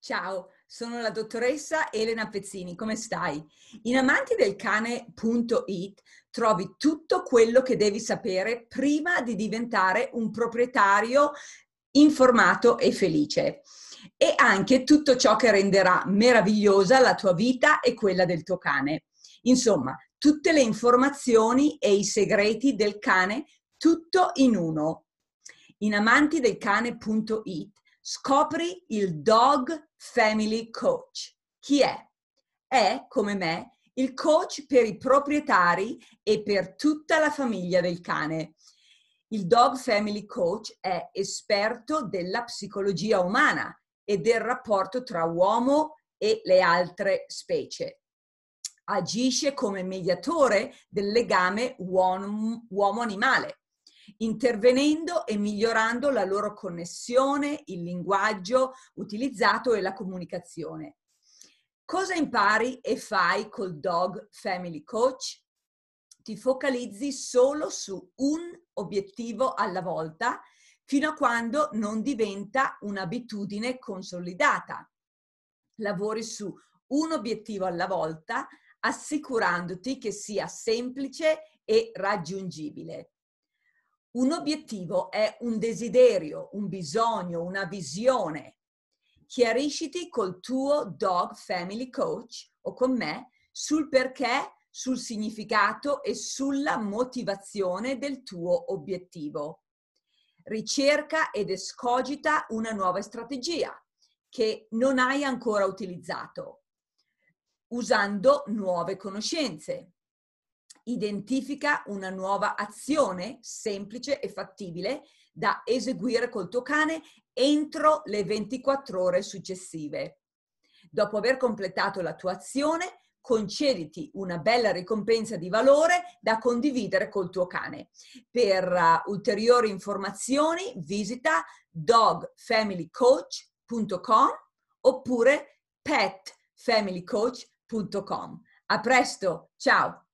Ciao, sono la dottoressa Elena Pezzini, come stai? In amantidelcane.it trovi tutto quello che devi sapere prima di diventare un proprietario informato e felice e anche tutto ciò che renderà meravigliosa la tua vita e quella del tuo cane. Insomma, tutte le informazioni e i segreti del cane, tutto in uno. In amantidelcane.it scopri il Dog Family Coach. Chi è? È, come me, il coach per i proprietari e per tutta la famiglia del cane. Il Dog Family Coach è esperto della psicologia umana e del rapporto tra uomo e le altre specie. Agisce come mediatore del legame uomo-animale intervenendo e migliorando la loro connessione, il linguaggio utilizzato e la comunicazione. Cosa impari e fai col Dog Family Coach? Ti focalizzi solo su un obiettivo alla volta fino a quando non diventa un'abitudine consolidata. Lavori su un obiettivo alla volta assicurandoti che sia semplice e raggiungibile. Un obiettivo è un desiderio, un bisogno, una visione. Chiarisciti col tuo dog family coach o con me sul perché, sul significato e sulla motivazione del tuo obiettivo. Ricerca ed escogita una nuova strategia che non hai ancora utilizzato, usando nuove conoscenze identifica una nuova azione semplice e fattibile da eseguire col tuo cane entro le 24 ore successive. Dopo aver completato la tua azione, concediti una bella ricompensa di valore da condividere col tuo cane. Per uh, ulteriori informazioni visita dogfamilycoach.com oppure petfamilycoach.com. A presto, ciao!